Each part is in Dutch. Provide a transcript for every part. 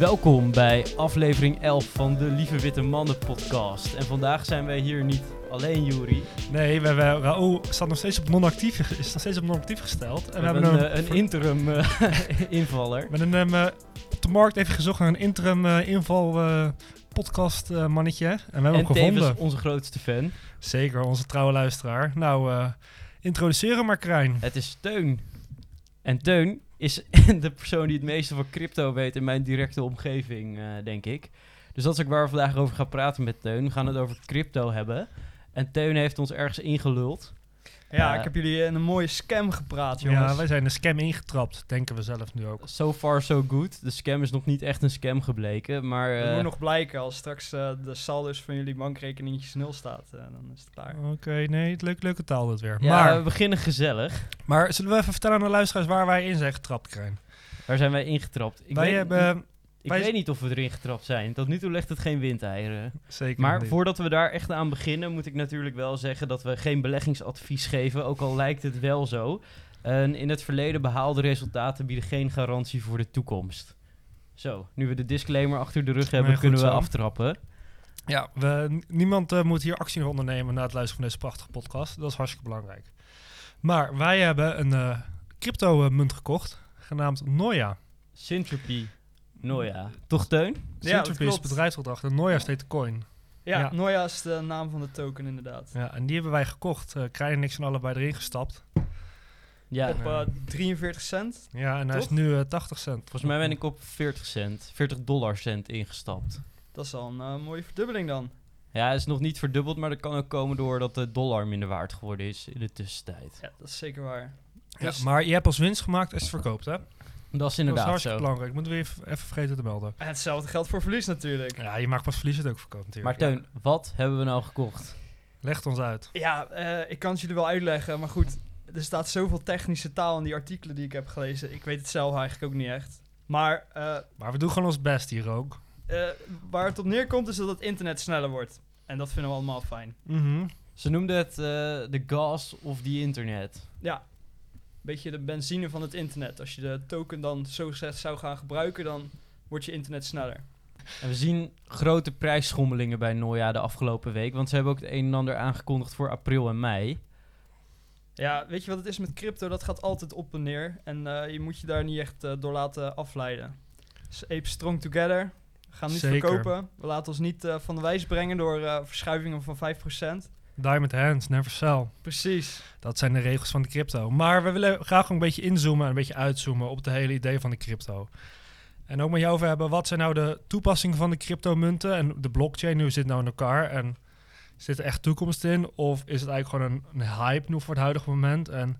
Welkom bij aflevering 11 van de Lieve Witte Mannen podcast. En vandaag zijn wij hier niet alleen, Juri. Nee, we hebben, Raoul staat nog steeds op non-actief, is nog steeds op non-actief gesteld. En we, hebben een, een, een interim uh, invaller. We hebben hem uh, op de markt even gezocht naar een interim uh, inval podcast mannetje. En we hebben en hem gevonden. onze grootste fan. Zeker, onze trouwe luisteraar. Nou, introduceren maar, Krijn. Het is Teun. En Teun is de persoon die het meeste van crypto weet in mijn directe omgeving, uh, denk ik. Dus dat is ook waar we vandaag over gaan praten met Teun. We gaan het over crypto hebben. En Teun heeft ons ergens ingeluld. Ja, uh, ik heb jullie in een mooie scam gepraat, jongens. Ja, wij zijn een scam ingetrapt, denken we zelf nu ook. So far so good. De scam is nog niet echt een scam gebleken, maar... Uh, het moet nog blijken als straks uh, de saldo's van jullie bankrekeningjes nul staat. dan is het klaar. Oké, okay, nee, leuk, leuke taal dit weer. Ja, maar, we beginnen gezellig. Maar zullen we even vertellen aan de luisteraars waar wij in zijn getrapt, Krijn? Waar zijn wij ingetrapt? Ik wij weet, hebben... Ik weet niet of we erin getrapt zijn. Tot nu toe legt het geen windeieren. Zeker. Maar niet. voordat we daar echt aan beginnen, moet ik natuurlijk wel zeggen dat we geen beleggingsadvies geven. Ook al lijkt het wel zo. En in het verleden behaalde resultaten bieden geen garantie voor de toekomst. Zo, nu we de disclaimer achter de rug hebben, kunnen we zo. aftrappen. Ja, we, niemand uh, moet hier actie ondernemen na het luisteren van deze prachtige podcast. Dat is hartstikke belangrijk. Maar wij hebben een uh, crypto-munt gekocht, genaamd Noia. Syntropy. Noia. Toch Teun? Ja, Syntropy is het bedrijfsopdracht en Noia steekt de coin. Ja, ja, Noia is de naam van de token inderdaad. Ja, en die hebben wij gekocht. Uh, krijgen niks van allebei erin gestapt. Ja. Op uh, 43 cent. Ja, en hij is nu uh, 80 cent. Volgens mij ben ik op 40 cent, 40 dollar cent ingestapt. Dat is al een uh, mooie verdubbeling dan. Ja, het is nog niet verdubbeld, maar dat kan ook komen doordat de dollar minder waard geworden is in de tussentijd. Ja, dat is zeker waar. Dus ja, maar je hebt als winst gemaakt als je het verkoopt, hè? Dat is inderdaad dat is zo. belangrijk. Moeten we even, even vergeten te melden. En hetzelfde geldt voor verlies natuurlijk. Ja, je maakt pas verlies het ook verkoopt natuurlijk. Maar Teun, ja. wat hebben we nou gekocht? Leg het ons uit. Ja, uh, ik kan het jullie wel uitleggen, maar goed. Er staat zoveel technische taal in die artikelen die ik heb gelezen. Ik weet het zelf eigenlijk ook niet echt. Maar, uh, maar we doen gewoon ons best hier ook. Uh, waar het op neerkomt is dat het internet sneller wordt. En dat vinden we allemaal fijn. Mm -hmm. Ze noemden het de gas of the internet. Ja, beetje de benzine van het internet. Als je de token dan zo zou gaan gebruiken, dan wordt je internet sneller. En we zien grote prijsschommelingen bij Noia de afgelopen week. Want ze hebben ook het een en ander aangekondigd voor april en mei. Ja, weet je wat het is met crypto? Dat gaat altijd op en neer. En uh, je moet je daar niet echt uh, door laten afleiden. Dus ape strong together. We gaan niet Zeker. verkopen. We laten ons niet uh, van de wijs brengen door verschuivingen van 5%. Diamond hands, never sell. Precies. Dat zijn de regels van de crypto. Maar we willen graag een beetje inzoomen en een beetje uitzoomen op het hele idee van de crypto. En ook met jou over hebben, wat zijn nou de toepassingen van de cryptomunten en de blockchain, hoe zit het nou in elkaar? En zit er echt toekomst in? Of is het eigenlijk gewoon een, een hype nu voor het huidige moment? En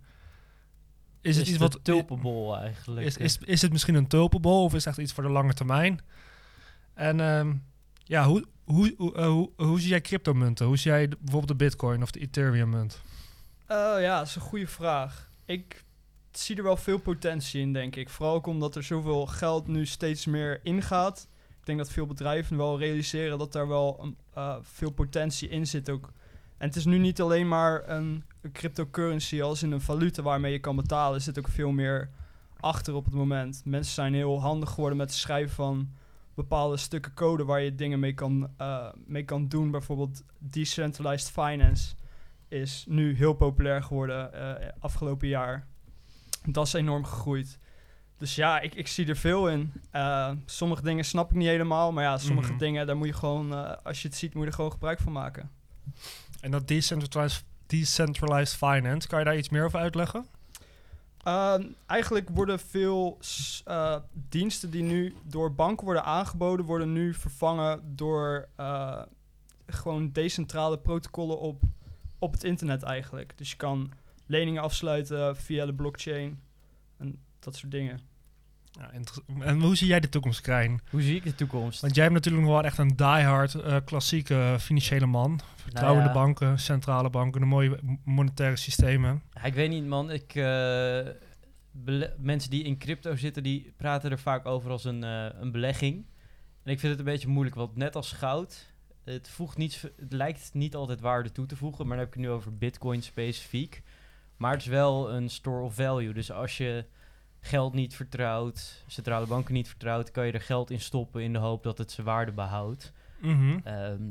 is het iets wat... tulpenbol eigenlijk. Is, is, is het misschien een tulpenbol of is het echt iets voor de lange termijn? En um, ja, hoe, hoe, uh, hoe, hoe zie jij cryptomunten? Hoe zie jij bijvoorbeeld de bitcoin of de ethereum munt? Uh, ja, dat is een goede vraag. Ik zie er wel veel potentie in, denk ik. Vooral ook omdat er zoveel geld nu steeds meer ingaat. Ik denk dat veel bedrijven wel realiseren dat daar wel um, uh, veel potentie in zit ook. En het is nu niet alleen maar een, een cryptocurrency als in een valuta waarmee je kan betalen. Er zit ook veel meer achter op het moment. Mensen zijn heel handig geworden met het schrijven van bepaalde stukken code waar je dingen mee kan, uh, mee kan doen. Bijvoorbeeld decentralized finance is nu heel populair geworden uh, afgelopen jaar. Dat is enorm gegroeid. Dus ja, ik, ik zie er veel in. Uh, sommige dingen snap ik niet helemaal. Maar ja, sommige Mhm. dingen, daar moet je gewoon, als je het ziet, moet je er gewoon gebruik van maken. En dat decentralized, decentralized finance, kan je daar iets meer over uitleggen? Uh, eigenlijk worden veel uh, diensten die nu door banken worden aangeboden, worden nu vervangen door uh, gewoon decentrale protocollen op, op het internet eigenlijk. Dus je kan leningen afsluiten via de blockchain en dat soort dingen. Ja, en hoe zie jij de toekomst, Krijn? Hoe zie ik de toekomst? Want jij hebt natuurlijk nog wel echt een diehard uh, klassieke financiële man. Vertrouwende Nou ja. banken, centrale banken, de mooie monetaire systemen. Ja, ik weet niet, man. Ik, eh, mensen die in crypto zitten, die praten er vaak over als een, eh, een belegging. En ik vind het een beetje moeilijk, want net als goud, het, voegt niet, z- het lijkt niet altijd waarde toe te voegen, maar dan heb ik het nu over bitcoin specifiek. Maar het is wel een store of value. Dus als je geld niet vertrouwt, centrale banken niet vertrouwt, kan je er geld in stoppen in de hoop dat het zijn waarde behoudt. Mhm. Ehm,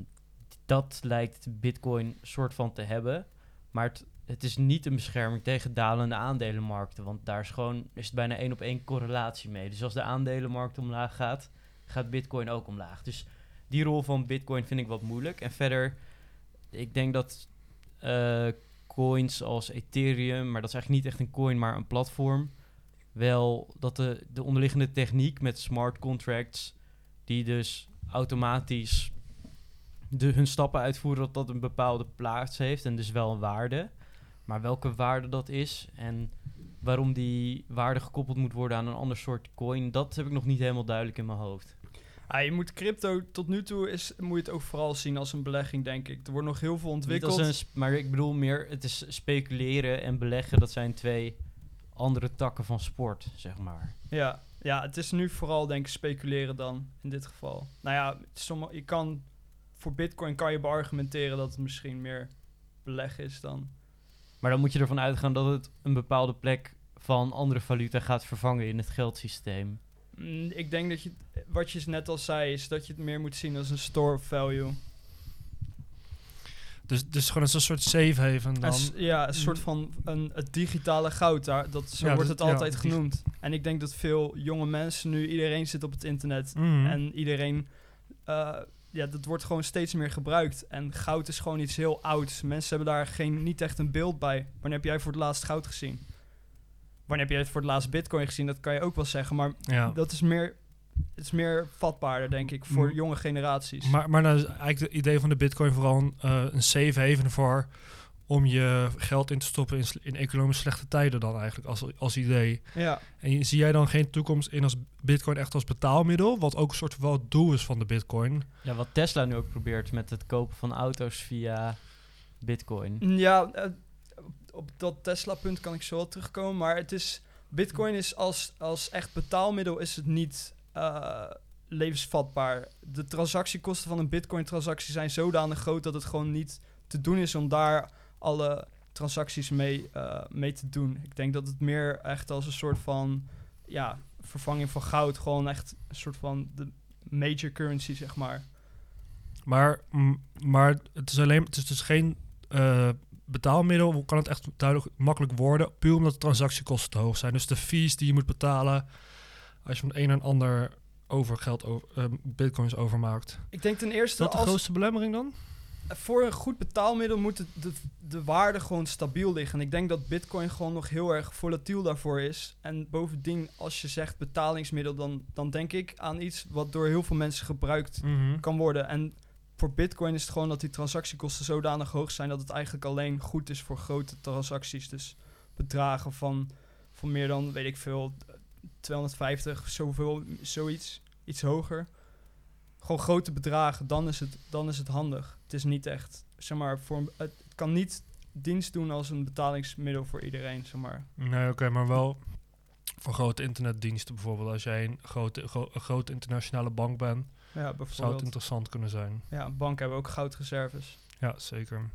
dat lijkt Bitcoin soort van te hebben. Maar het, het is niet een bescherming tegen dalende aandelenmarkten. Want daar is gewoon is het bijna één op één correlatie mee. Dus als de aandelenmarkt omlaag gaat, gaat Bitcoin ook omlaag. Dus die rol van Bitcoin vind ik wat moeilijk. En verder, ik denk dat eh, coins als Ethereum, maar dat is eigenlijk niet echt een coin, maar een platform. Wel dat de, de onderliggende techniek met smart contracts, die dus automatisch de, hun stappen uitvoeren, dat dat een bepaalde plaats heeft en dus wel een waarde. Maar welke waarde dat is en waarom die waarde gekoppeld moet worden aan een ander soort coin, dat heb ik nog niet helemaal duidelijk in mijn hoofd. Ah, je moet crypto tot nu toe is, moet je het ook vooral zien als een belegging, denk ik. Er wordt nog heel veel Niet ontwikkeld. als een sp- maar ik bedoel meer, het is speculeren en beleggen, dat zijn twee andere takken van sport, zeg maar. Ja, ja, het is nu vooral denk ik speculeren dan in dit geval. Nou ja, sommige, je kan voor Bitcoin kan je beargumenteren dat het misschien meer beleggen is dan. Maar dan moet je ervan uitgaan dat het een bepaalde plek van andere valuta gaat vervangen in het geldsysteem. Mm, Ik denk dat je, wat je net al zei, is dat je het meer moet zien als een store of value. Dus, dus gewoon een soort safe haven dan. Een s- ja, een soort van een, het digitale goud daar. Dat, zo Ja, wordt het altijd genoemd. En ik denk dat veel jonge mensen nu, iedereen zit op het internet. Mhm. En iedereen, eh, ja, dat wordt gewoon steeds meer gebruikt. En goud is gewoon iets heel ouds. Mensen hebben daar geen, niet echt een beeld bij. Wanneer heb jij voor het laatst goud gezien? Wanneer heb jij voor het laatst bitcoin gezien? Dat kan je ook wel zeggen. Maar ja. dat is meer, het is meer vatbaarder, denk ik, voor jonge generaties. Maar, maar nou is eigenlijk het idee van de bitcoin vooral een, eh, een safe haven voor om je geld in te stoppen in, in economisch slechte tijden dan eigenlijk als, als idee. ja. En je- zie jij dan geen toekomst in als bitcoin echt als betaalmiddel, wat ook een soort van wel het doel is van de bitcoin? Ja, wat Tesla nu ook probeert met het kopen van auto's via bitcoin. Ja, eh, op dat Tesla-punt kan ik zo wel terugkomen. Maar het is, Bitcoin is als, als echt betaalmiddel is het niet eh, levensvatbaar. De transactiekosten van een Bitcoin-transactie zijn zodanig groot dat het gewoon niet te doen is om daar alle transacties mee, eh, mee te doen. Ik denk dat het meer echt als een soort van ja, vervanging van goud, gewoon echt een soort van de major currency, zeg maar. Maar, maar het is alleen, het is dus geen eh, betaalmiddel. Kan het echt duidelijk makkelijk worden? Puur omdat de transactiekosten te hoog zijn. Dus de fees die je moet betalen als je van een en ander over geld over, eh, bitcoins overmaakt. Ik denk ten eerste dat de als, grootste belemmering dan? voor een goed betaalmiddel moet het, de, de waarde gewoon stabiel liggen. En ik denk dat Bitcoin gewoon nog heel erg volatiel daarvoor is. En bovendien, als je zegt betalingsmiddel, dan, dan denk ik aan iets wat door heel veel mensen gebruikt Mhm. kan worden. En voor Bitcoin is het gewoon dat die transactiekosten zodanig hoog zijn dat het eigenlijk alleen goed is voor grote transacties. Dus bedragen van, van meer dan, weet ik veel, 250, zoveel, zoiets, iets hoger. Gewoon grote bedragen, dan is het, dan is het handig. Het is niet echt, zeg maar, voor, een- het kan niet dienst doen als een betalingsmiddel voor iedereen, zeg maar. Nee, oké, maar wel voor grote internetdiensten bijvoorbeeld. Als jij een grote, gro- een grote internationale bank bent, Ja, zou het interessant kunnen zijn. Ja, banken hebben ook goudreserves. Ja, zeker.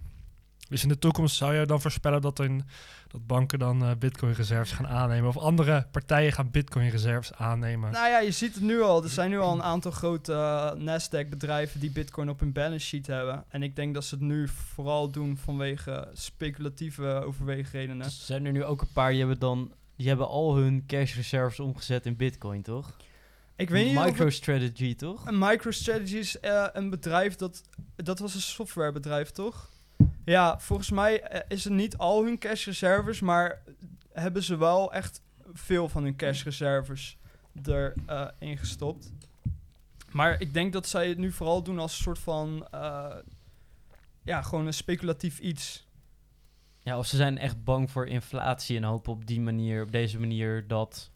Dus in de toekomst zou je dan voorspellen dat, in, dat banken dan eh, bitcoin-reserves gaan aannemen? Of andere partijen gaan bitcoin-reserves aannemen? Nou ja, je ziet het nu al. Er zijn nu al een aantal grote eh, Nasdaq-bedrijven die Bitcoin op hun balance sheet hebben. En ik denk dat ze het nu vooral doen vanwege speculatieve overweegredenen. Dus er zijn er nu ook een paar die hebben dan die hebben al hun cash reserves omgezet in bitcoin, toch? Ik weet niet MicroStrategy, toch? een MicroStrategy is eh, een bedrijf dat... Dat was een softwarebedrijf, toch? Ja, volgens mij eh, is het niet al hun cash reserves, maar hebben ze wel echt veel van hun cash reserves erin gestopt. Maar ik denk dat zij het nu vooral doen als een soort van... eh, ja, gewoon een speculatief iets. Ja, of ze zijn echt bang voor inflatie en hopen op die manier, op deze manier dat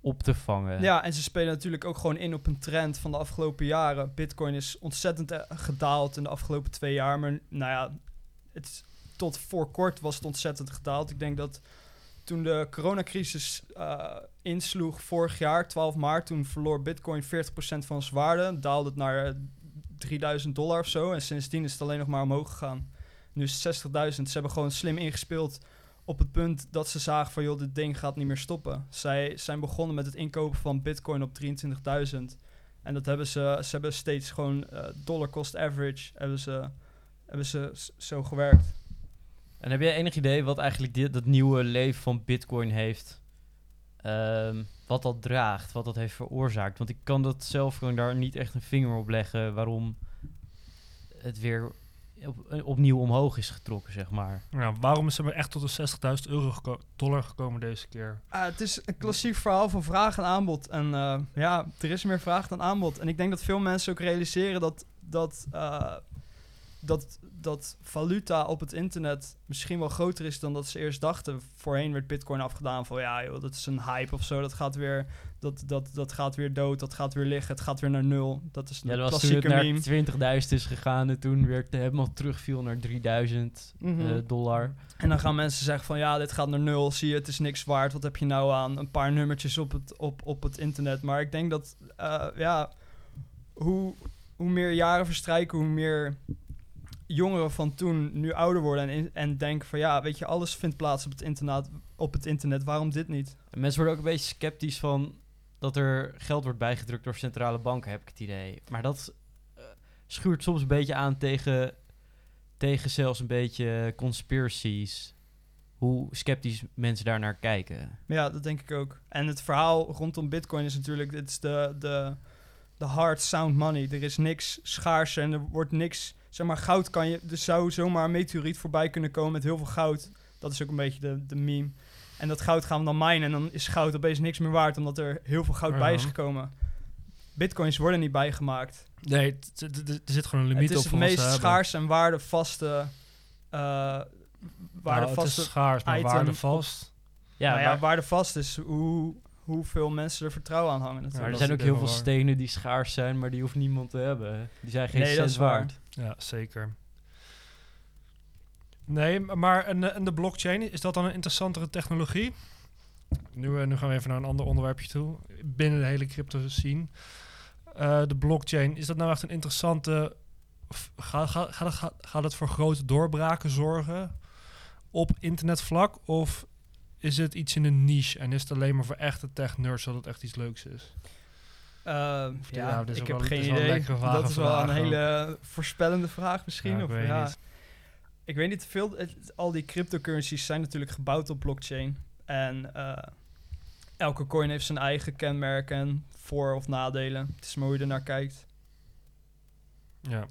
op te vangen. Ja, en ze spelen natuurlijk ook gewoon in op een trend van de afgelopen jaren. Bitcoin is ontzettend eh, gedaald in de afgelopen twee jaar. Maar nou ja, het, tot voor kort was het ontzettend gedaald. Ik denk dat toen de coronacrisis eh, insloeg vorig jaar, 12 maart, toen verloor Bitcoin 40% van zijn waarde. Daalde het naar eh, 3000 dollar of zo. En sindsdien is het alleen nog maar omhoog gegaan. Nu is het 60.000. Ze hebben gewoon slim ingespeeld op het punt dat ze zagen van... joh, dit ding gaat niet meer stoppen. Zij zijn begonnen met het inkopen van bitcoin op 23.000. En dat hebben ze... Ze hebben steeds gewoon eh, dollar cost average... hebben ze, hebben ze zo gewerkt. En heb jij enig idee wat eigenlijk dit, dat nieuwe leven van Bitcoin heeft? Ehm, wat dat draagt, wat dat heeft veroorzaakt? Want ik kan dat zelf gewoon daar niet echt een vinger op leggen waarom het weer op, opnieuw omhoog is getrokken, zeg maar. Ja, waarom is er echt tot de 60.000 euro geko- dollar gekomen deze keer? Ah, het is een klassiek verhaal van vraag en aanbod. En eh, ja, er is meer vraag dan aanbod. En ik denk dat veel mensen ook realiseren dat, dat, eh, dat, dat valuta op het internet misschien wel groter is dan dat ze eerst dachten. Voorheen werd Bitcoin afgedaan van ja, joh, dat is een hype of zo. Dat gaat weer, dat, dat, dat gaat weer dood, dat gaat weer liggen, het gaat weer naar nul. Dat is een Ja, dat was toen het klassieke meme. naar 20.000 is gegaan en toen weer helemaal terugviel naar 3000 Mhm. eh, dollar. En dan gaan mensen zeggen van ja, dit gaat naar nul. Zie je, het is niks waard. Wat heb je nou aan? Een paar nummertjes op het, op, op het internet. Maar ik denk dat eh, ja, hoe, hoe meer jaren verstrijken, hoe meer jongeren van toen nu ouder worden en, en denken van ja, weet je, alles vindt plaats op het internet. Op het internet. Waarom dit niet? En mensen worden ook een beetje sceptisch van dat er geld wordt bijgedrukt door centrale banken, heb ik het idee. Maar dat eh, schuurt soms een beetje aan tegen, tegen zelfs een beetje conspiracies. Hoe sceptisch mensen daar naar kijken. Ja, dat denk ik ook. En het verhaal rondom Bitcoin is natuurlijk, dit is de, de, de hard sound money. Er is niks schaars en er wordt niks, zeg maar, goud kan je, er zou zomaar een meteoriet voorbij kunnen komen met heel veel goud. Dat is ook een beetje de, de meme. En dat goud gaan we dan minen en dan is goud opeens niks meer waard, omdat er heel veel goud bij is gekomen. Bitcoins worden niet bijgemaakt. Nee, er zit gewoon een limiet het op is het voor wat meest schaars en waardevaste, eh Nou, waardevaste het is schaars, maar item waardevast. Ja, nou ja, waardevast is hoe, hoeveel mensen er vertrouwen aan hangen. maar natuurlijk. er zijn is ook heel veel waar. stenen die schaars zijn, maar die hoeft niemand te hebben. Die zijn geen Nee, cent is waar. waard. Ja, zeker. Nee, maar en, en de blockchain, is dat dan een interessantere technologie? Nu, eh, nu gaan we even naar een ander onderwerpje toe. Binnen de hele crypto scene. Eh, de blockchain, is dat nou echt een interessante... Gaat ga, ga, ga, het voor grote doorbraken zorgen op internetvlak? Of is het iets in een niche en is het alleen maar voor echte tech-nerds dat het echt iets leuks is? Eh, ja, dit is ik heb wel- geen een idee. Dat is wel een ook. hele voorspellende vraag misschien. Ja, ik of, weet ja. niet. Ik weet niet veel. Het, al die cryptocurrencies zijn natuurlijk gebouwd op blockchain. En eh, elke coin heeft zijn eigen kenmerken, voor- of nadelen. Het is maar hoe je er naar kijkt. Ja.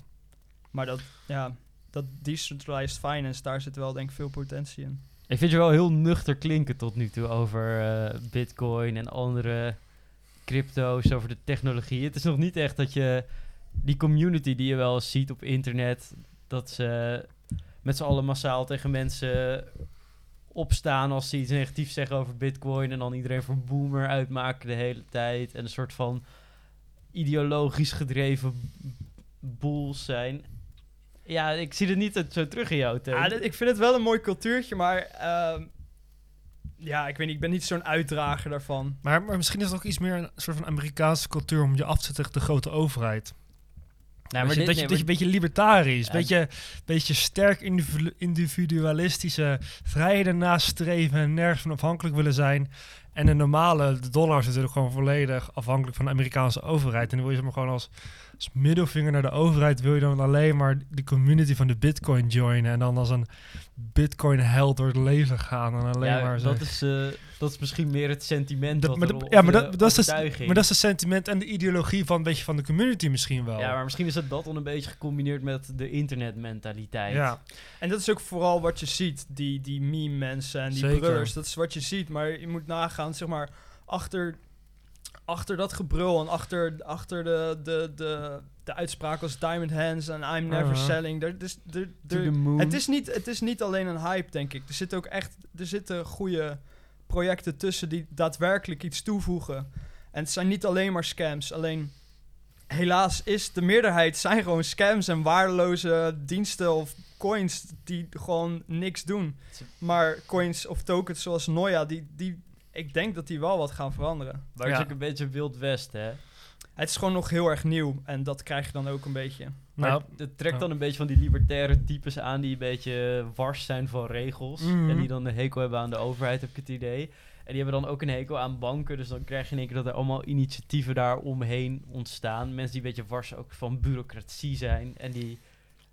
Maar dat, ja, dat decentralized finance, daar zit wel denk ik veel potentie in. Ik vind je wel heel nuchter klinken tot nu toe over eh, bitcoin en andere crypto's, over de technologie. Het is nog niet echt dat je die community die je wel ziet op internet, dat ze met z'n allen massaal tegen mensen opstaan als ze iets negatiefs zeggen over bitcoin en dan iedereen voor boomer uitmaken de hele tijd en een soort van ideologisch gedreven boels zijn. Ja, ik zie het niet zo terug in jou, dit- ik vind het wel een mooi cultuurtje, maar ehm, ja, ik weet niet, ik ben niet zo'n uitdrager daarvan. Maar, maar misschien is het ook iets meer een soort van Amerikaanse cultuur om je af te zetten tegen de grote overheid. Nou, dat, je, dit- dat, je, nee, dat je maar- een beetje libertarisch, Ja. beetje, beetje sterk individu- individualistische vrijheden nastreven en nergens van afhankelijk willen zijn. En een normale de dollar is natuurlijk gewoon volledig afhankelijk van de Amerikaanse overheid. En dan wil je zeg maar gewoon als, als middelvinger naar de overheid wil je dan alleen maar de community van de bitcoin joinen. En dan als een bitcoin held door het leven gaan. En alleen ja, maar dat, is, eh, dat is misschien meer het sentiment. Dat- wat maar dat- ja, maar de dat- dat is dus- overtuiging. Maar dat is het sentiment en de ideologie van een beetje van de community misschien wel. Ja, maar misschien is het dat dan een beetje gecombineerd met de internetmentaliteit. Ja. En dat is ook vooral wat je ziet, die, die meme-mensen en die Zeker. brullers. Dat is wat je ziet, maar je moet nagaan, zeg maar, achter, achter dat gebrul en achter, achter de, de, de, de uitspraken als Diamond Hands en I'm Never Uh-huh. Selling. Er, dus, er, To er- the moon. het, is niet, het is niet alleen een hype, denk ik. Er zitten ook echt er zitten goede projecten tussen die daadwerkelijk iets toevoegen. En het zijn niet alleen maar scams. Alleen, helaas is de meerderheid zijn gewoon scams en waardeloze diensten of coins die gewoon niks doen. Maar coins of tokens zoals Noia, die, die, ik denk dat die wel wat gaan veranderen. Maar het Ja. is ook een beetje Wild West, hè? Het is gewoon nog heel erg nieuw en dat krijg je dan ook een beetje. Maar Nou, het trekt dan een beetje van die libertaire types aan die een beetje wars zijn van regels. Mhm. En die dan een hekel hebben aan de overheid, heb ik het idee. En die hebben dan ook een hekel aan banken. Dus dan krijg je in één keer dat er allemaal initiatieven daar omheen ontstaan. Mensen die een beetje wars ook van bureaucratie zijn. En die,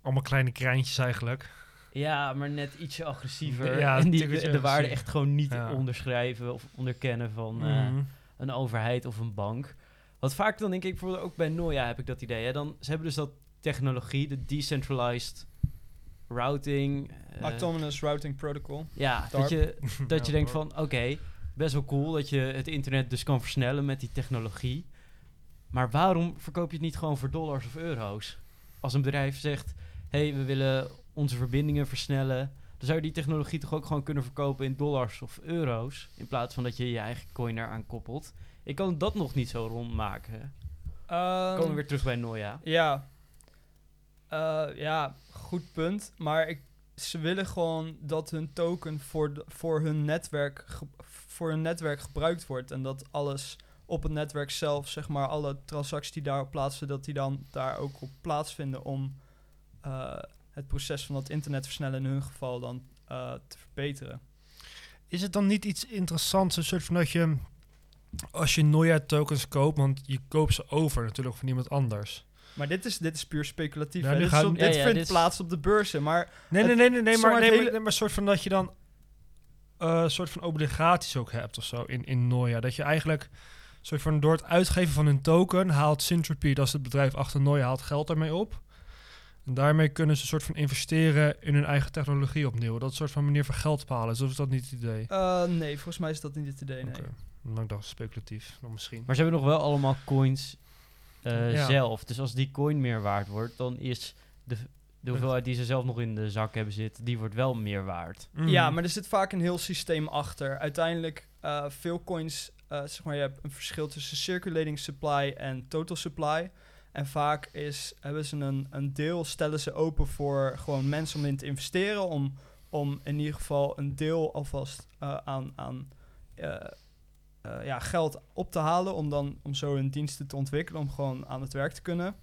allemaal kleine kreintjes eigenlijk. Ja, maar net ietsje agressiever. Ja, en die de, de waarde echt gewoon niet Ja. onderschrijven of onderkennen van... eh, Mhm. een overheid of een bank. Wat vaak dan denk ik, bijvoorbeeld ook bij Noia heb ik dat idee. Hè? Dan, ze hebben dus dat technologie, de decentralized routing. eh, Autonomous Routing Protocol. ja, dat je, dat Ja, je denkt van, oké, best wel cool dat je het internet dus kan versnellen met die technologie. Maar waarom verkoop je het niet gewoon voor dollars of euro's? Als een bedrijf zegt, hé, hey, we willen onze verbindingen versnellen. Dan zou je die technologie toch ook gewoon kunnen verkopen in dollars of euro's. In plaats van dat je je eigen coin eraan koppelt. Ik kan dat nog niet zo rondmaken. Ehm, Komen we weer terug bij Noia. Ja. Eh, ja, goed punt. Maar ik, ze willen gewoon dat hun token voor, de- voor, hun netwerk voor hun netwerk gebruikt wordt. En dat alles op het netwerk zelf, zeg maar, alle transacties die daarop plaatsvinden, dat die dan daar ook op plaatsvinden om eh, het proces van dat internet versnellen in hun geval dan eh, te verbeteren. Is het dan niet iets interessants, een soort van dat je, als je Noia tokens koopt, want je koopt ze over natuurlijk van iemand anders. Maar dit is, dit is puur speculatief. Nu Dit, gaat- op- ja, dit ja, vindt dit is- plaats op de beurzen. Maar Nee, nee, nee, nee, nee, maar, nee, hele- maar, maar een soort van dat je dan eh, een soort van obligaties ook hebt of zo in, in Noia. Dat je eigenlijk soort van door het uitgeven van hun token haalt Syntropy, dat is het bedrijf achter Noia, haalt geld ermee op. En daarmee kunnen ze een soort van investeren in hun eigen technologie opnieuw. Dat is een soort van manier van geld te halen. Is of is dat niet het idee? eh, nee, volgens mij is dat niet het idee. Nee. Oké. Dan dacht ik speculatief, dan misschien. Maar ze hebben nog wel allemaal coins eh, Ja. zelf. Dus als die coin meer waard wordt, dan is de, de hoeveelheid die ze zelf nog in de zak hebben zitten, die wordt wel meer waard. Mhm. Ja, maar er zit vaak een heel systeem achter. Uiteindelijk, eh, veel coins, eh, zeg maar, je hebt een verschil tussen circulating supply en total supply. En vaak is, hebben ze een, een deel, stellen ze open voor gewoon mensen om in te investeren. Om, om in ieder geval een deel alvast eh, aan, aan eh, eh, ja, geld op te halen. Om dan om zo hun diensten te ontwikkelen, om gewoon aan het werk te kunnen.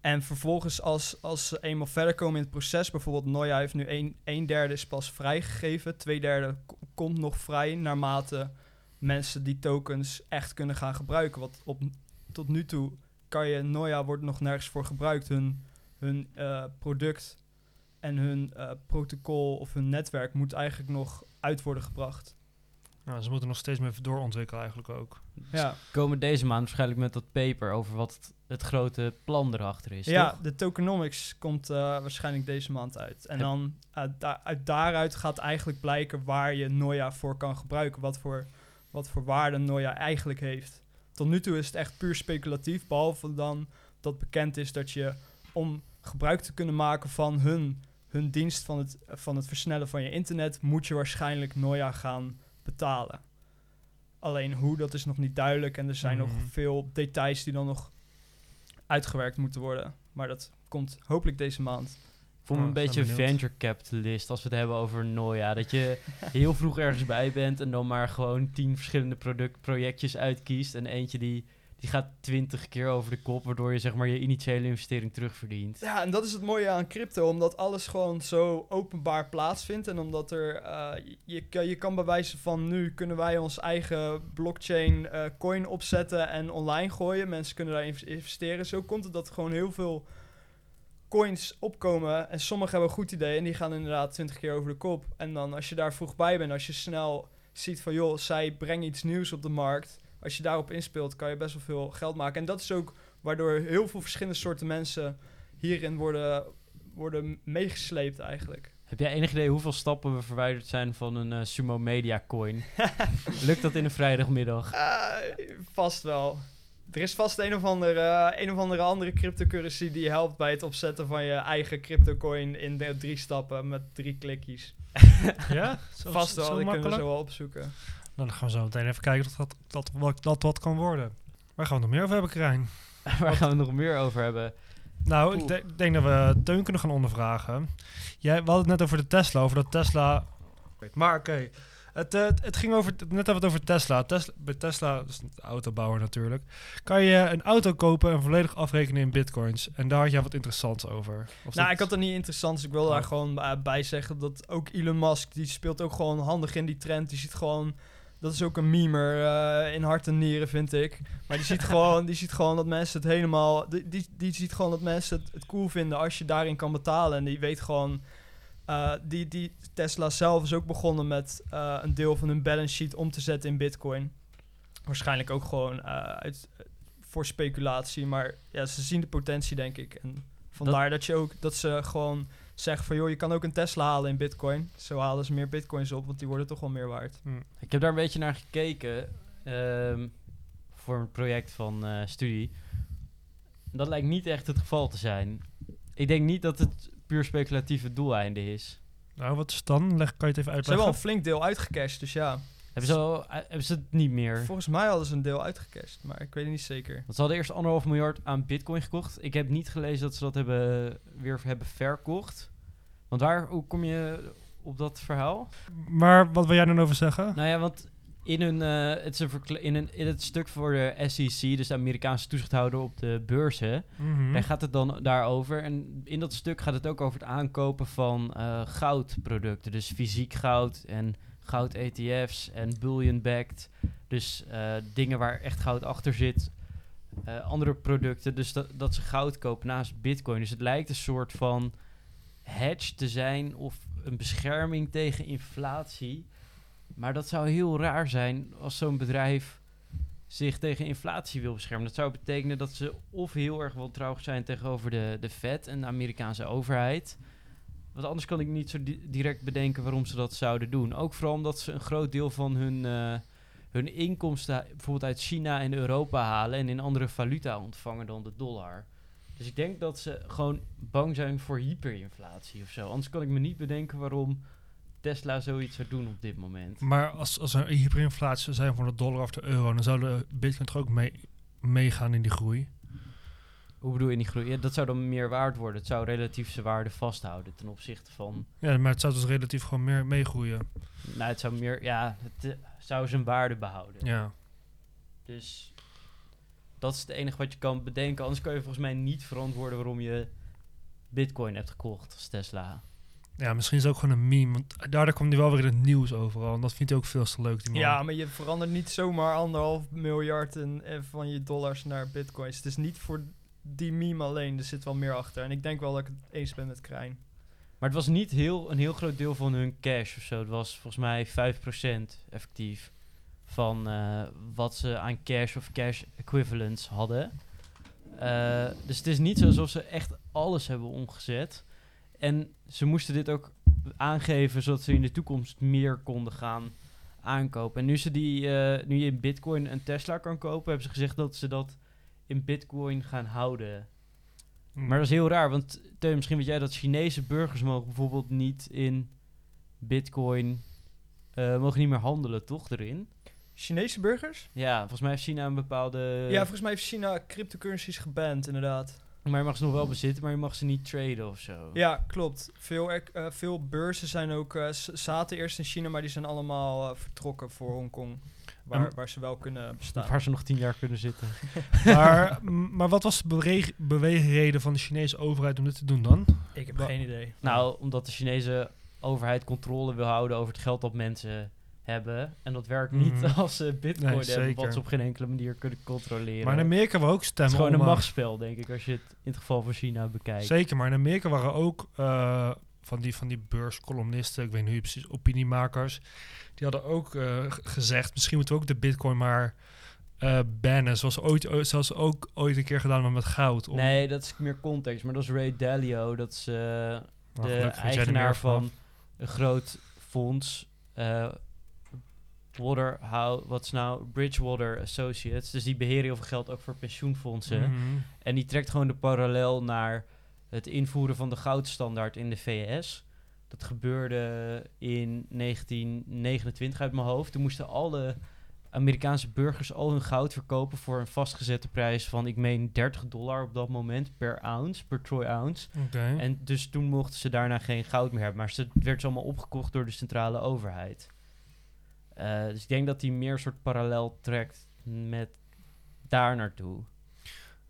En vervolgens, als, als ze eenmaal verder komen in het proces, bijvoorbeeld Noia heeft nu een, een derde is pas vrijgegeven, twee derde komt nog vrij naarmate mensen die tokens echt kunnen gaan gebruiken. Want op, tot nu toe kan je, Noia wordt nog nergens voor gebruikt. Hun, hun eh, product en hun eh, protocol of hun netwerk moet eigenlijk nog uit worden gebracht. Nou, ze moeten nog steeds meer doorontwikkelen eigenlijk ook. Ja, Komen deze maand waarschijnlijk met dat paper over wat het, het grote plan erachter is. ja toch? de tokenomics komt eh, waarschijnlijk deze maand uit. En Heb- dan uit, da- uit daaruit gaat eigenlijk blijken waar je Noia voor kan gebruiken. Wat voor, wat voor waarde Noia eigenlijk heeft. Tot nu toe is het echt puur speculatief. Behalve dan dat bekend is dat je om gebruik te kunnen maken van hun, hun dienst van het, van het versnellen van je internet, moet je waarschijnlijk Noia gaan betalen. Alleen hoe, dat is nog niet duidelijk. En er zijn nog Mhm. veel details die dan nog uitgewerkt moeten worden. Maar dat komt hopelijk deze maand. Ik voel me Oh, een beetje benieuwd. venture capitalist als we het hebben over Noia. Dat je heel vroeg ergens bij bent en dan maar gewoon tien verschillende product, projectjes uitkiest. En eentje die, die gaat twintig keer over de kop, waardoor je zeg maar je initiële investering terugverdient. Ja, en dat is het mooie aan crypto, omdat alles gewoon zo openbaar plaatsvindt. En omdat er, eh, je, kan- je kan bij wijze van nu, kunnen wij ons eigen blockchain eh, coin opzetten en online gooien. Mensen kunnen daar inv- investeren. Zo komt het dat er gewoon heel veel coins opkomen. En sommigen hebben een goed idee en die gaan inderdaad 20 keer over de kop. En dan als je daar vroeg bij bent, als je snel ziet van joh, zij brengen iets nieuws op de markt. Als je daarop inspeelt, kan je best wel veel geld maken. En dat is ook waardoor heel veel verschillende soorten mensen hierin worden, worden meegesleept eigenlijk. Heb jij enig idee hoeveel stappen we verwijderd zijn van een eh, Sumo Media coin? Lukt dat in een vrijdagmiddag? Eh, vast wel. Er is vast een of, andere, eh, een of andere andere cryptocurrency die helpt bij het opzetten van je eigen cryptocoin in de drie stappen met drie klikjes. Ja? Zo, vast wel, zo die kunnen we makkelijk? zo wel opzoeken. Dan gaan we zo meteen even kijken of dat, dat, wat, dat wat kan worden. Waar gaan we nog meer over hebben, Krijn? Waar gaan we nog meer over hebben? Nou, Oeh. ik, de- ik denk dat we Teun kunnen gaan ondervragen. Jij, we hadden het net over de Tesla, over dat Tesla... Maar oké, Het, eh, het, het ging over, net het over Tesla. Tesla. Bij Tesla, is een autobouwer natuurlijk, kan je een auto kopen en volledig afrekenen in bitcoins. En daar had jij wat interessants over. Of Nou, dat- ik had er niet interessant, dus ik wil daar Oh. gewoon eh, bij zeggen dat ook Elon Musk, die speelt ook gewoon handig in die trend. Die ziet gewoon, dat is ook een memer eh, in hart en nieren, vind ik. Maar die ziet gewoon, die ziet gewoon dat mensen het helemaal, die, die, die ziet gewoon dat mensen het, het cool vinden als je daarin kan betalen. En die weet gewoon, eh, die, die Tesla zelf is ook begonnen met eh, een deel van hun balance sheet om te zetten in bitcoin. Waarschijnlijk ook gewoon eh, uit, voor speculatie, maar ja, ze zien de potentie, denk ik. En vandaar dat, je ook, dat ze gewoon zeggen van, joh, je kan ook een Tesla halen in bitcoin. Zo halen ze meer bitcoins op, want die worden toch wel meer waard. Ik heb daar een beetje naar gekeken ehm, voor een project van eh, studie. Dat lijkt niet echt het geval te zijn. Ik denk niet dat het puur speculatieve doeleinde is. Nou, wat is het dan? Leg, kan je het even Ze hebben uitleggen? al een flink deel uitgecashed, dus ja. Hebben ze, al, eh, hebben ze het niet meer? Volgens mij hadden ze een deel uitgecashed, maar ik weet het niet zeker. Want ze hadden eerst anderhalf miljard aan bitcoin gekocht. Ik heb niet gelezen dat ze dat hebben, weer hebben verkocht. Want waar, hoe kom je op dat verhaal? Maar wat wil jij dan over zeggen? Nou ja, want in, hun, eh, het is een in, een, in het stuk voor de SEC, dus de Amerikaanse toezichthouder op de beurzen, Mhm. daar gaat het dan daarover. En in dat stuk gaat het ook over het aankopen van eh, goudproducten. Dus fysiek goud en goud-ETF's en bullion-backed. Dus eh, dingen waar echt goud achter zit. Andere producten, dus dat, dat ze goud kopen naast bitcoin. Dus het lijkt een soort van hedge te zijn of een bescherming tegen inflatie. Maar dat zou heel raar zijn als zo'n bedrijf zich tegen inflatie wil beschermen. Dat zou betekenen dat ze of heel erg wantrouwig zijn tegenover de, de Fed en de Amerikaanse overheid. Want anders kan ik niet zo di- direct bedenken waarom ze dat zouden doen. Ook vooral omdat ze een groot deel van hun, eh, hun inkomsten bijvoorbeeld uit China en Europa halen en in andere valuta ontvangen dan de dollar. Dus ik denk dat ze gewoon bang zijn voor hyperinflatie of zo. Anders kan ik me niet bedenken waarom Tesla zoiets zou doen op dit moment. Maar als, als er hyperinflatie zou zijn van de dollar of de euro, dan zou de bitcoin toch ook mee, meegaan in die groei? Hoe bedoel je die groei? Ja, dat zou dan meer waard worden. Het zou relatief zijn waarde vasthouden ten opzichte van... Ja, maar het zou dus relatief gewoon meer meegroeien. Nou, het zou meer... Ja, het eh, zou zijn waarde behouden. Ja. Dus dat is het enige wat je kan bedenken. Anders kan je volgens mij niet verantwoorden waarom je bitcoin hebt gekocht als Tesla. Ja, misschien is het ook gewoon een meme. Want daardoor komt hij wel weer in het nieuws overal. En dat vindt hij ook veel te leuk, die man. Ja, maar je verandert niet zomaar anderhalf miljard en, en van je dollars naar bitcoins. Het is niet voor die meme alleen, er zit wel meer achter. En ik denk wel dat ik het eens ben met Krijn. Maar het was niet heel, een heel groot deel van hun cash of zo. Het was volgens mij 5% effectief van eh, wat ze aan cash of cash equivalents hadden. Eh, dus het is niet zo alsof ze echt alles hebben omgezet. En ze moesten dit ook aangeven zodat ze in de toekomst meer konden gaan aankopen. En nu, ze die, eh, nu je in bitcoin een Tesla kan kopen, hebben ze gezegd dat ze dat in bitcoin gaan houden. Mm. Maar dat is heel raar, want Teun, misschien weet jij dat Chinese burgers mogen bijvoorbeeld niet in bitcoin, eh, mogen niet meer handelen, toch, erin? Chinese burgers? Ja, volgens mij heeft China een bepaalde... ja, volgens mij heeft China cryptocurrencies geband, inderdaad. Maar je mag ze nog wel bezitten, maar je mag ze niet traden of zo. Ja, klopt. Veel, eh, veel beurzen zijn ook, eh, zaten eerst in China, maar die zijn allemaal eh, vertrokken voor Hongkong. Waar, waar ze wel kunnen bestaan. Waar ze nog tien jaar kunnen zitten. maar, maar wat was de bewe- beweegreden van de Chinese overheid om dit te doen dan? Ik heb Wa- geen idee. Nou, omdat de Chinese overheid controle wil houden over het geld dat mensen hebben. En dat werkt niet Mhm. als ze bitcoin Nee, hebben, wat ze op geen enkele manier kunnen controleren. Maar in Amerika waren ook het is stemmen gewoon een eh, machtsspel, denk ik, als je het in het geval van China bekijkt. Zeker, maar in Amerika waren ook eh, van die, van die beurscolumnisten, ik weet niet hoe je precies, opiniemakers, die hadden ook eh, gezegd, misschien moeten we ook de bitcoin maar eh, bannen, zoals, ooit, zoals ook ooit een keer gedaan hebben met goud. Om, Nee, dat is meer context. Maar dat is Ray Dalio. Dat is Nou, de eigenaar van een groot fonds. Waterhouse, wat is nou? Bridgewater Associates. Dus die beheren heel veel geld ook voor pensioenfondsen. Mhm. En die trekt gewoon de parallel naar het invoeren van de goudstandaard in de VS. Dat gebeurde in 1929 uit mijn hoofd. Toen moesten alle Amerikaanse burgers al hun goud verkopen voor een vastgezette prijs van, ik meen, 30 dollar op dat moment per ounce, per troy ounce. En dus toen mochten ze daarna geen goud meer hebben. Maar ze, het werd allemaal opgekocht door de centrale overheid. Eh, dus ik denk dat hij meer soort parallel trekt met daar naartoe.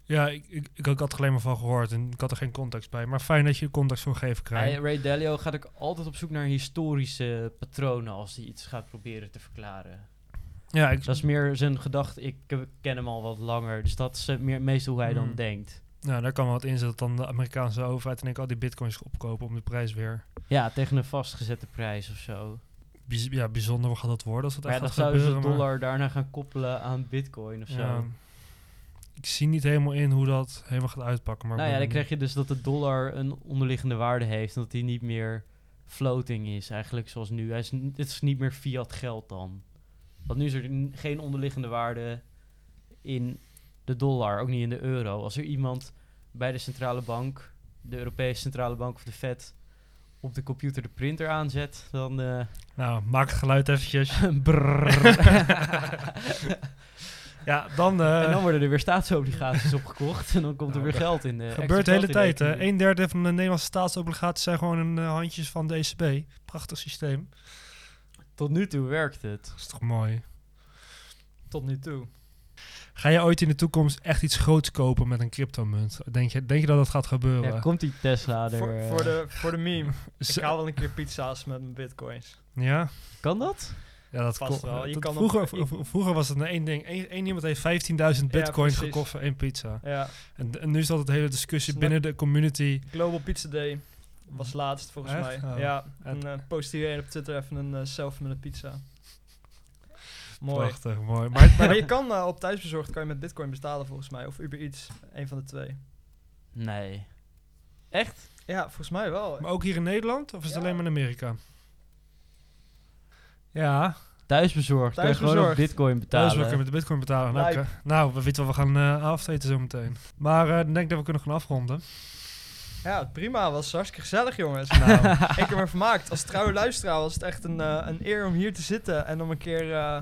Ja, ik, ik, ik had er alleen maar van gehoord en ik had er geen context bij. Maar fijn dat je context voor geven krijgt. Ray Dalio gaat ook altijd op zoek naar historische patronen als hij iets gaat proberen te verklaren. ja, ik, Dat is meer zijn gedachte. Ik ken hem al wat langer, dus dat is eh, meer, meestal hoe hij dan Hmm. denkt. nou, daar kan wel wat in zitten dan de Amerikaanse overheid en ik al die bitcoins opkopen om de prijs weer. Ja, tegen een vastgezette prijs of zo. Ja, bijzonder gaat dat worden als dat Maar ja, echt dan gaat gebeuren. maar- dollar daarna gaan koppelen aan bitcoin of zo. Ja, ik zie niet helemaal in hoe dat helemaal gaat uitpakken. Maar nou ja, dan krijg je dus dat de dollar een onderliggende waarde heeft. En dat hij niet meer floating is, eigenlijk zoals nu. Hij is, het is niet meer fiat geld dan. Want nu is er geen onderliggende waarde in de dollar, ook niet in de euro. Als er iemand bij de centrale bank, de Europese centrale bank of de Fed, op de computer de printer aanzet, dan... eh Nou, maak het geluid eventjes. ja, dan, eh, en dan worden er weer staatsobligaties opgekocht en dan komt er Nou, weer geld in. de gebeurt de hele tijd. hè. Een derde van de Nederlandse staatsobligaties zijn gewoon in de handjes van de ECB. Prachtig systeem. Tot nu toe werkt het. Dat is toch mooi. Tot nu toe. Ga je ooit in de toekomst echt iets groots kopen met een cryptomunt? Denk je, denk je dat dat gaat gebeuren? Ja, komt die Tesla er... Voor, eh, voor, de, voor de meme. Z- Ik haal wel een keer pizza's met mijn bitcoins. ja? Kan dat? Ja, dat Vast kon- wel. Je dat- kan vroeger, op- vroeger was het een één ding. Eén één iemand heeft 15.000 bitcoins precies. gekocht voor één pizza. Ja, En, en nu is dat het hele discussie Snap- binnen de community. Global Pizza Day was laatst volgens Echt? mij. Oh. Ja, En- uh, post iedereen op Twitter even een eh, selfie met een pizza. Mooi. Prachtig, mooi. Maar, Maar je kan eh, op thuisbezorgd kan je met bitcoin betalen volgens mij. Of Uber Eats. Een van de twee. Nee. Echt? Ja, volgens mij wel. maar ook hier in Nederland? Of is het alleen maar in Amerika? Ja, Thuisbezorgd. Kan je gewoon op Thuisbezorgd. bitcoin betalen. wil ik met de bitcoin betalen. Nou, nou, we weten wat we gaan eh avondeten zo meteen. Maar eh, dan denk ik dat we kunnen gaan afronden. Ja, prima. Was hartstikke gezellig, jongens. Nou, ik heb me vermaakt. Als trouwe luisteraar was het echt een, eh, een eer om hier te zitten en om een keer eh,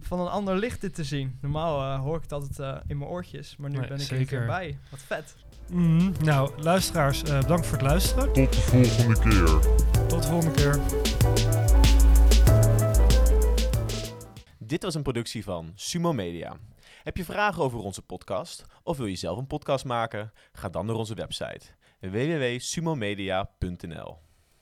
van een ander licht dit te zien. Normaal eh, hoor ik het altijd eh, in mijn oortjes, maar nu Nee, ben ik er zeker. een keer bij. Wat vet. mhm. nou, luisteraars, eh, bedankt voor het luisteren. Tot de volgende keer. Tot de volgende keer. Dit was een productie van Sumo Media. Heb je vragen over onze podcast of wil je zelf een podcast maken? Ga dan naar onze website www.sumomedia.nl.